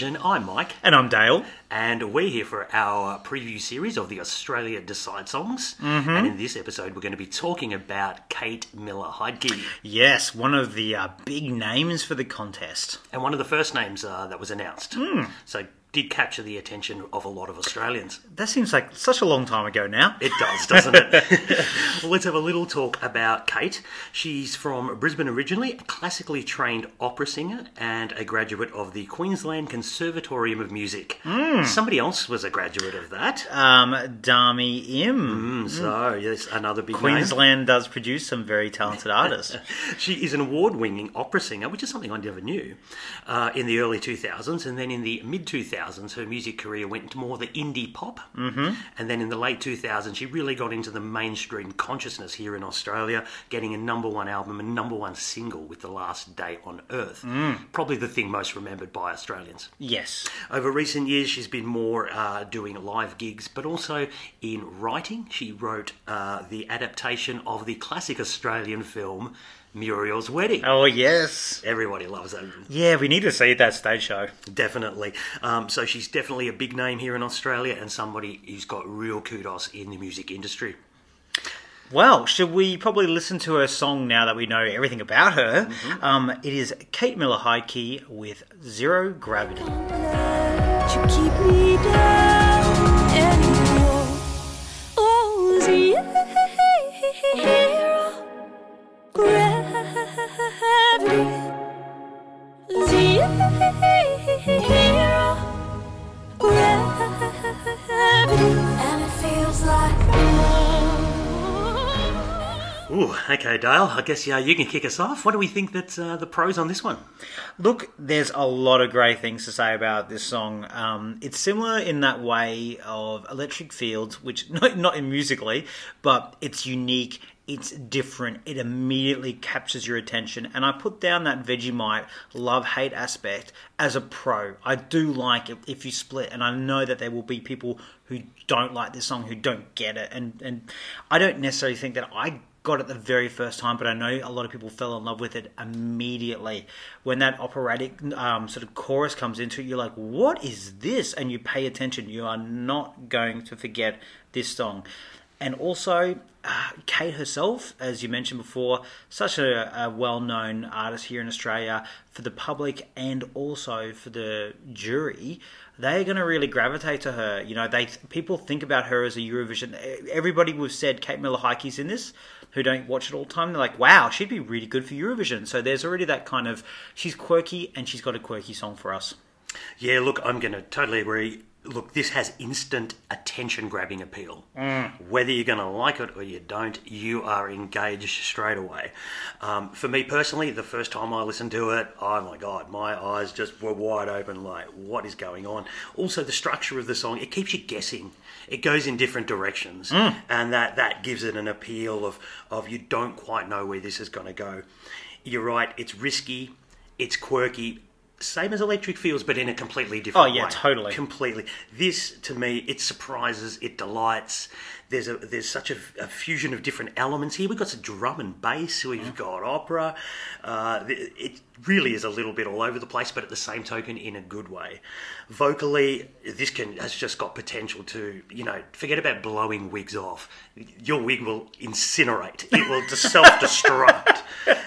I'm Mike. And I'm Dale. And we're here for our preview series of the Australia Decide songs. Mm-hmm. And in this episode, we're going to be talking about Kate Miller Heidke. Yes, one of the uh, big names for the contest. And one of the first names uh, that was announced. Mm. So did capture the attention of a lot of Australians. That seems like such a long time ago now. It does, doesn't it? well, let's have a little talk about Kate. She's from Brisbane originally, a classically trained opera singer and a graduate of the Queensland Conservatorium of Music. Mm. Somebody else was a graduate of that. Um, Dami Im. Mm, so, yes, another big Queensland name. does produce some very talented artists. she is an award-winning opera singer, which is something I never knew, uh, in the early 2000s. And then in the mid-2000s, 2000s, her music career went into more the indie pop. Mm-hmm. And then in the late 2000s, she really got into the mainstream consciousness here in Australia, getting a number one album and number one single with The Last Day on Earth. Mm. Probably the thing most remembered by Australians. Yes. Over recent years, she's been more uh, doing live gigs, but also in writing. She wrote uh, the adaptation of the classic Australian film Muriel's Wedding. Oh, yes. Everybody loves that. Yeah, we need to see that stage show. Definitely. Um, so she's definitely a big name here in Australia and somebody who's got real kudos in the music industry. Well, should we probably listen to her song now that we know everything about her? Mm-hmm. Um, it is Kate Miller Heidke with Zero Gravity. Okay, Dale. I guess yeah, you can kick us off. What do we think that uh, the pros on this one? Look, there's a lot of great things to say about this song. Um, it's similar in that way of Electric Fields, which not not in musically, but it's unique. It's different. It immediately captures your attention. And I put down that Vegemite love hate aspect as a pro. I do like it if you split, and I know that there will be people who don't like this song, who don't get it. And, and I don't necessarily think that I got it the very first time, but I know a lot of people fell in love with it immediately. When that operatic um, sort of chorus comes into it, you're like, what is this? And you pay attention. You are not going to forget this song. And also, uh, Kate herself, as you mentioned before, such a, a well known artist here in Australia for the public and also for the jury they're going to really gravitate to her. You know, they people think about her as a Eurovision. Everybody we've said Kate Miller Heidke's in this, who don't watch it all the time. They're like, wow, she'd be really good for Eurovision. So there's already that kind of she's quirky and she's got a quirky song for us. Yeah, look, I'm going to totally agree look, this has instant attention grabbing appeal. Mm. Whether you're going to like it or you don't, you are engaged straight away. Um, for me personally, the first time I listened to it, oh my God, my eyes just were wide open like, what is going on? Also, the structure of the song, it keeps you guessing. It goes in different directions, mm. and that, that gives it an appeal of, of you don't quite know where this is going to go. You're right, it's risky, it's quirky, same as electric fields, but in a completely different oh, yeah, way. totally. Completely. This, to me, it surprises, it delights. There's a there's such a, a fusion of different elements here. We've got some drum and bass. We've mm. got opera. Uh, it really is a little bit all over the place, but at the same token, in a good way. Vocally, this can has just got potential to you know forget about blowing wigs off. Your wig will incinerate. It will self destruct.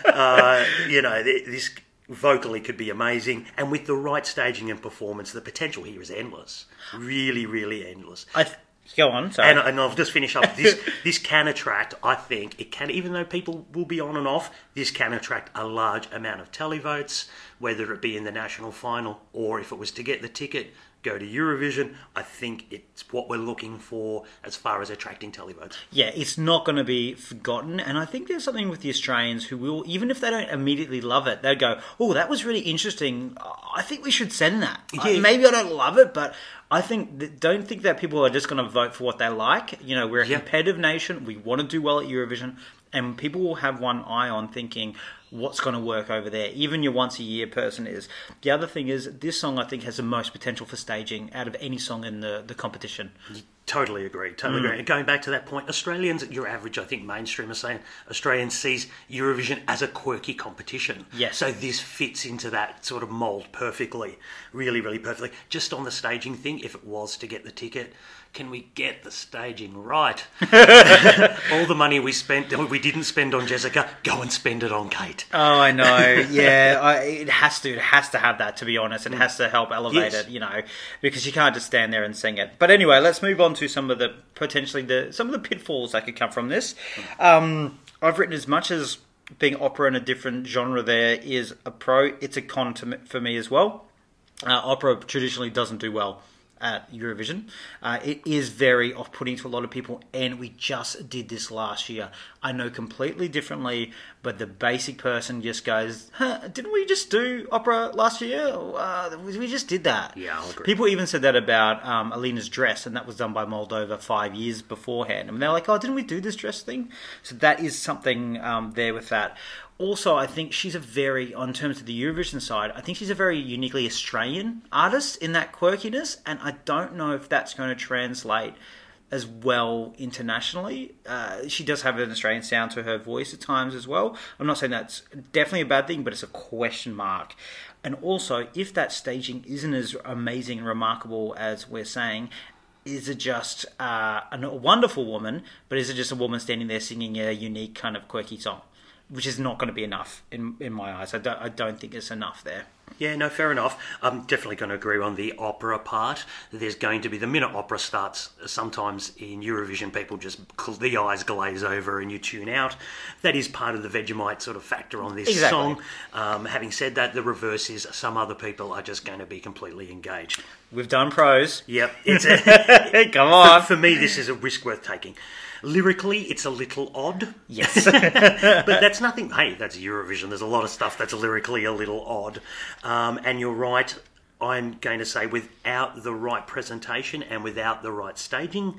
uh, you know this vocally could be amazing, and with the right staging and performance, the potential here is endless. Really, really endless. I th- go on, sorry. And, and I'll just finish up. This this can attract. I think it can, even though people will be on and off. This can attract a large amount of televotes, whether it be in the national final or if it was to get the ticket go to Eurovision. I think it's what we're looking for as far as attracting televotes. Yeah, it's not going to be forgotten. And I think there's something with the Australians who will, even if they don't immediately love it, they'll go, oh, that was really interesting. I think we should send that. Yeah. maybe I don't love it, but I think don't think that people are just going to vote for what they like. You know, we're a competitive nation. We want to do well at Eurovision, and people will have one eye on thinking what's going to work over there. Even your once a year person is. The other thing is this song I think has the most potential for staging out of any song in the the competition. Totally agree. Totally mm. agree. And going back to that point, Australians, your average, I think, mainstream are saying Australians sees Eurovision as a quirky competition. Yes. So this fits into that sort of mould perfectly, really, really perfectly. Just on the staging thing, if it was to get the ticket, can we get the staging right? All the money we spent, we didn't spend on Jessica, go and spend it on Kate. Oh, I know. Yeah, I, it has to. It has to have that. To be honest, it has to help elevate Yes. it. You know, because you can't just stand there and sing it. But anyway, let's move on to some of the potentially the some of the pitfalls that could come from this. Um, I've written as much as being opera in a different genre. There is a pro. It's a con to for me as well. Uh, opera traditionally doesn't do well at Eurovision. Uh, it is very off putting to a lot of people, and we just did this last year. I know completely differently, but the basic person just goes, huh, Didn't we just do opera last year? Uh, we just did that. Yeah. People even said that about um, Elina's dress, and that was done by Moldova five years beforehand. And they're like, Oh, didn't we do this dress thing? So that is something um, there with that also, I think she's a very, on terms of the Eurovision side, I think she's a very uniquely Australian artist in that quirkiness, and I don't know if that's going to translate as well internationally. Uh, she does have an Australian sound to her voice at times as well. I'm not saying that's definitely a bad thing, but it's a question mark. And also, if that staging isn't as amazing and remarkable as we're saying, is it just uh, a wonderful woman, but is it just a woman standing there singing a unique kind of quirky song? which is not going to be enough in in my eyes. I don't I don't think it's enough there. Yeah, no, fair enough. I'm definitely going to agree on the opera part. There's going to be the minute opera starts. Sometimes in Eurovision, people just the eyes glaze over and you tune out. That is part of the Vegemite sort of factor on this Exactly. song. Um, having said that, the reverse is some other people are just going to be completely engaged. We've done pros. Yep, it's a, Come for, on. for me. This is a risk worth taking. Lyrically, it's a little odd. Yes. but that's nothing. Hey, that's Eurovision. There's a lot of stuff that's lyrically a little odd. Um, and you're right. I'm going to say, without the right presentation and without the right staging,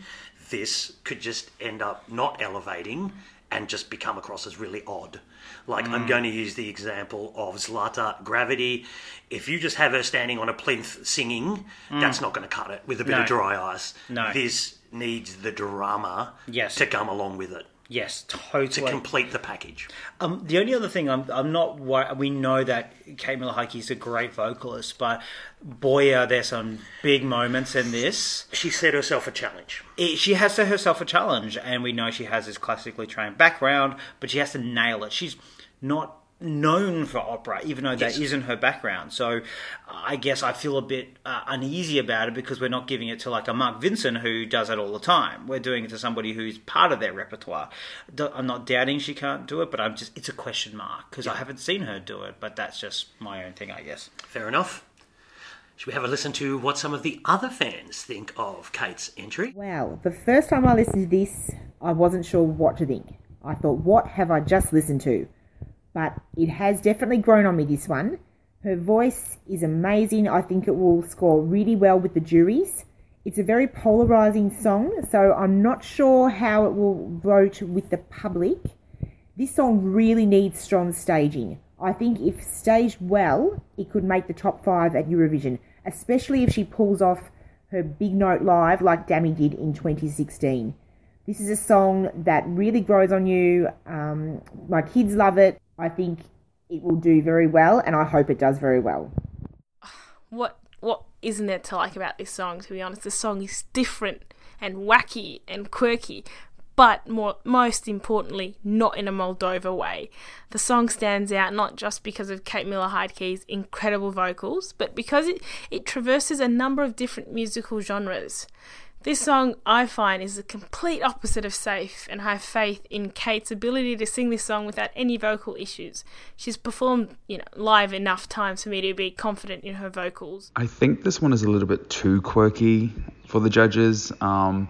this could just end up not elevating and just become across as really odd. Like, Mm. I'm going to use the example of Zlata Gravity. If you just have her standing on a plinth singing, that's not going to cut it with a bit Mm. No. of dry ice. No. This needs the drama Yes. to come along with it yes, totally. to complete the package. Um, the only other thing I'm, I'm not. wor- We know that Kate Miller is a great vocalist, but boy, are there some big moments in this. She set herself a challenge. It, she has set herself a challenge, and we know she has this classically trained background, but she has to nail it. She's not known for opera, even though Yes. that isn't her background. So I guess I feel a bit uh, uneasy about it because we're not giving it to like a Mark Vincent who does it all the time. We're doing it to somebody who's part of their repertoire. I'm not doubting she can't do it, but I'm just it's a question mark because I haven't seen her do it. But that's just my own thing, I guess. Fair enough. Should we have a listen to what some of the other fans think of Kate's entry? Wow, the first time I listened to this, I wasn't sure what to think. I thought, what have I just listened to? But it has definitely grown on me, this one. Her voice is amazing. I think it will score really well with the juries. It's a very polarizing song, so I'm not sure how it will vote with the public. This song really needs strong staging. I think if staged well, it could make the top five at Eurovision, especially if she pulls off her big note live like Dami did in 2016. This is a song that really grows on you. Um, my kids love it. I think it will do very well, and I hope it does very well. what what isn't there to like about this song to be honest? The song is different and wacky and quirky but more most importantly not in a moldova way. The song stands out not just because of kate miller heidke's incredible vocals but because it, it traverses a number of different musical genres this song, I find, is the complete opposite of safe, and I have faith in Kate's ability to sing this song without any vocal issues. She's performed, you know, live enough times for me to be confident in her vocals. I think this one is a little bit too quirky for the judges, um,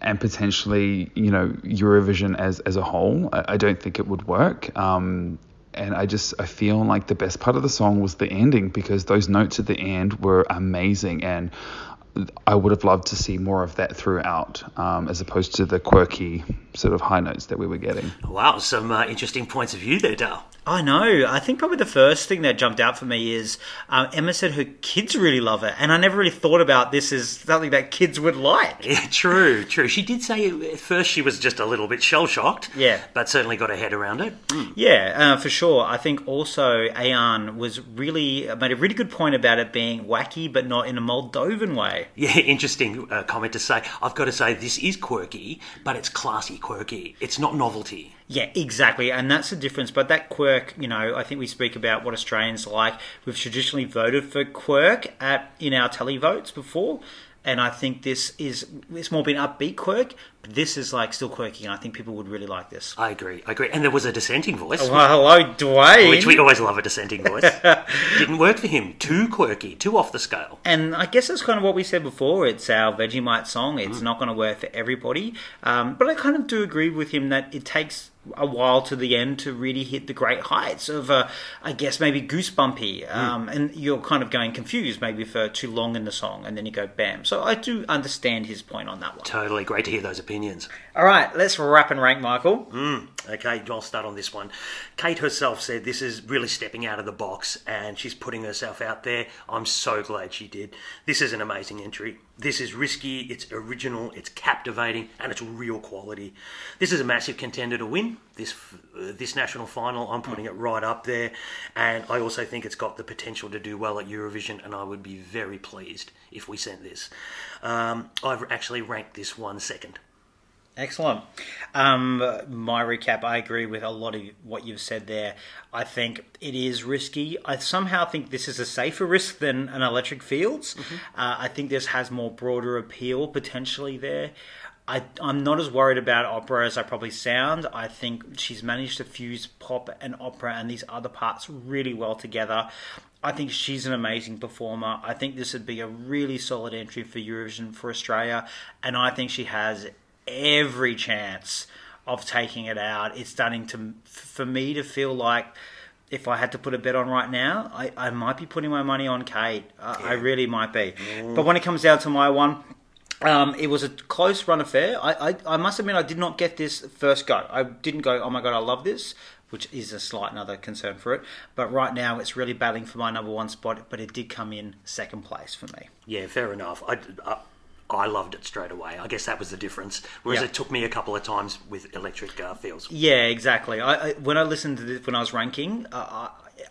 and potentially, you know, Eurovision as as a whole. I, I don't think it would work. Um, and I just I feel like the best part of the song was the ending because those notes at the end were amazing and. I would have loved to see more of that throughout, um, as opposed to the quirky sort of high notes that we were getting. Wow, some uh, interesting points of view there, Dale. I know. I think probably the first thing that jumped out for me is um, Emma said her kids really love it, and I never really thought about this as something that kids would like. Yeah, true, true. She did say at first she was just a little bit shell shocked. Yeah. But certainly got her head around it. Mm. Yeah, uh, for sure. I think also Ayan was really made a really good point about it being wacky, but not in a Moldovan way. Yeah, interesting uh, comment to say. I've got to say this is quirky, but it's classy quirky. It's not novelty. Yeah, exactly, and that's the difference. But that quirk, you know, I think we speak about what Australians like. We've traditionally voted for quirk at in our televotes before, and I think this is it's more been upbeat quirk. But this is like still quirky, and I think people would really like this. I agree. I agree. And there was a dissenting voice. Oh, well, hello, Dwayne. Which we always love a dissenting voice. Didn't work for him. Too quirky. Too off the scale. And I guess that's kind of what we said before. It's our Vegemite song. It's mm. not going to work for everybody. Um, but I kind of do agree with him that it takes a while to the end to really hit the great heights of, uh, I guess, maybe goosebumpy. Um, mm. And you're kind of going confused maybe for too long in the song, and then you go bam. So I do understand his point on that one. Totally. Great to hear those opinions. All right, let's wrap and rank, Michael. Mm, okay, I'll start on this one. Kate herself said this is really stepping out of the box and she's putting herself out there. I'm so glad she did. This is an amazing entry. This is risky, it's original, it's captivating, and it's real quality. This is a massive contender to win this uh, this national final. I'm putting it right up there, and I also think it's got the potential to do well at Eurovision, and I would be very pleased if we sent this. Um, I've actually ranked this one second. Excellent. Um, my recap, I agree with a lot of what you've said there. I think it is risky. I somehow think this is a safer risk than an electric fields. Mm-hmm. Uh, I think this has more broader appeal potentially there. I, am not as worried about opera as I probably sound. I think she's managed to fuse pop and opera and these other parts really well together. I think she's an amazing performer. I think this would be a really solid entry for Eurovision for Australia, and I think she has every chance of taking it out. It's starting to, for me to feel like if I had to put a bet on right now, I, I might be putting my money on Kate. Uh, yeah. I really might be. Mm. But when it comes down to my one, um, it was a close run affair. I, I, I must admit, I did not get this first go. I didn't go, oh my god, I love this, which is a slight another concern for it. But right now, it's really battling for my number one spot, but it did come in second place for me. Yeah, fair enough. I, I I loved it straight away. I guess that was the difference. Whereas it took me a couple of times with electric uh, fields. Yeah, exactly. I, I, when I listened to this when I was ranking, uh,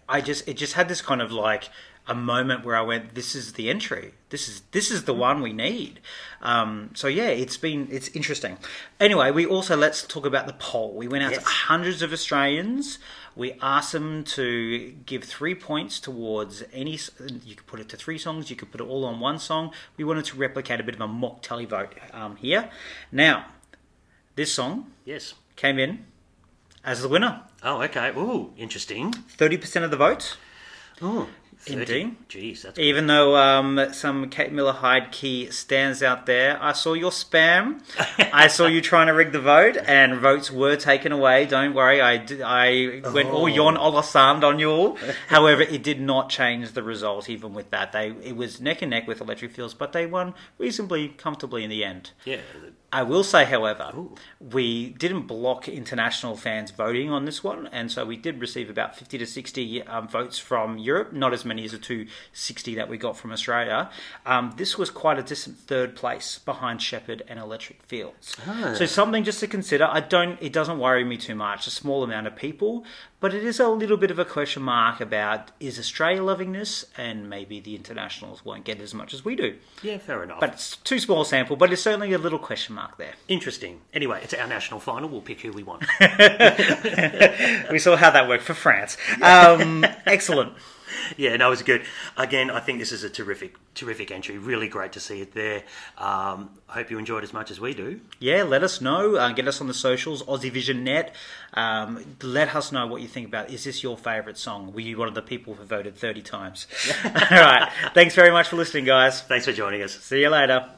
I, I just it just had this kind of like a moment where I went, "This is the entry. This is this is the one we need." Um, so yeah, it's been it's interesting. Anyway, we also let's talk about the poll. We went out yes. to hundreds of Australians. We asked them to give three points towards any. You could put it to three songs. You could put it all on one song. We wanted to replicate a bit of a mock televote um, here. Now, this song, yes, came in as the winner. Oh, okay. Ooh, interesting. Thirty percent of the vote. Oh, Indeed. Jeez, that's Even though um, some Kate Miller Heidke stands out there, I saw your spam. I saw you trying to rig the vote, and votes were taken away. Don't worry, I, I went all Jon Ola Sand on you all. However, it did not change the result. Even with that, they it was neck and neck with Electric Fields, but they won reasonably comfortably in the end. Yeah, I will say, however, Ooh. we didn't block international fans voting on this one, and so we did receive about 50 to 60 um, votes from Europe, not as many as the 260 that we got from Australia. Um, this was quite a distant third place behind Sheppard and Electric Fields. Oh. So something just to consider. I don't. It doesn't worry me too much. A small amount of people, but it is a little bit of a question mark about is Australia loving this, and maybe the internationals won't get as much as we do. Yeah, fair enough. But it's too small a sample. But it's certainly a little question mark there. Interesting. Anyway, it's our national final. We'll pick who we want. we saw how that worked for France. Um, excellent. yeah, no, it was good. Again, I think this is a terrific, terrific entry. Really great to see it there. Um, I hope you enjoyed as much as we do. Yeah, let us know. Uh, get us on the socials, Aussie Vision Net. Um, let us know what you think about. Is this your favourite song? Were you one of the people who voted thirty times? All right. Thanks very much for listening, guys. Thanks for joining us. See you later.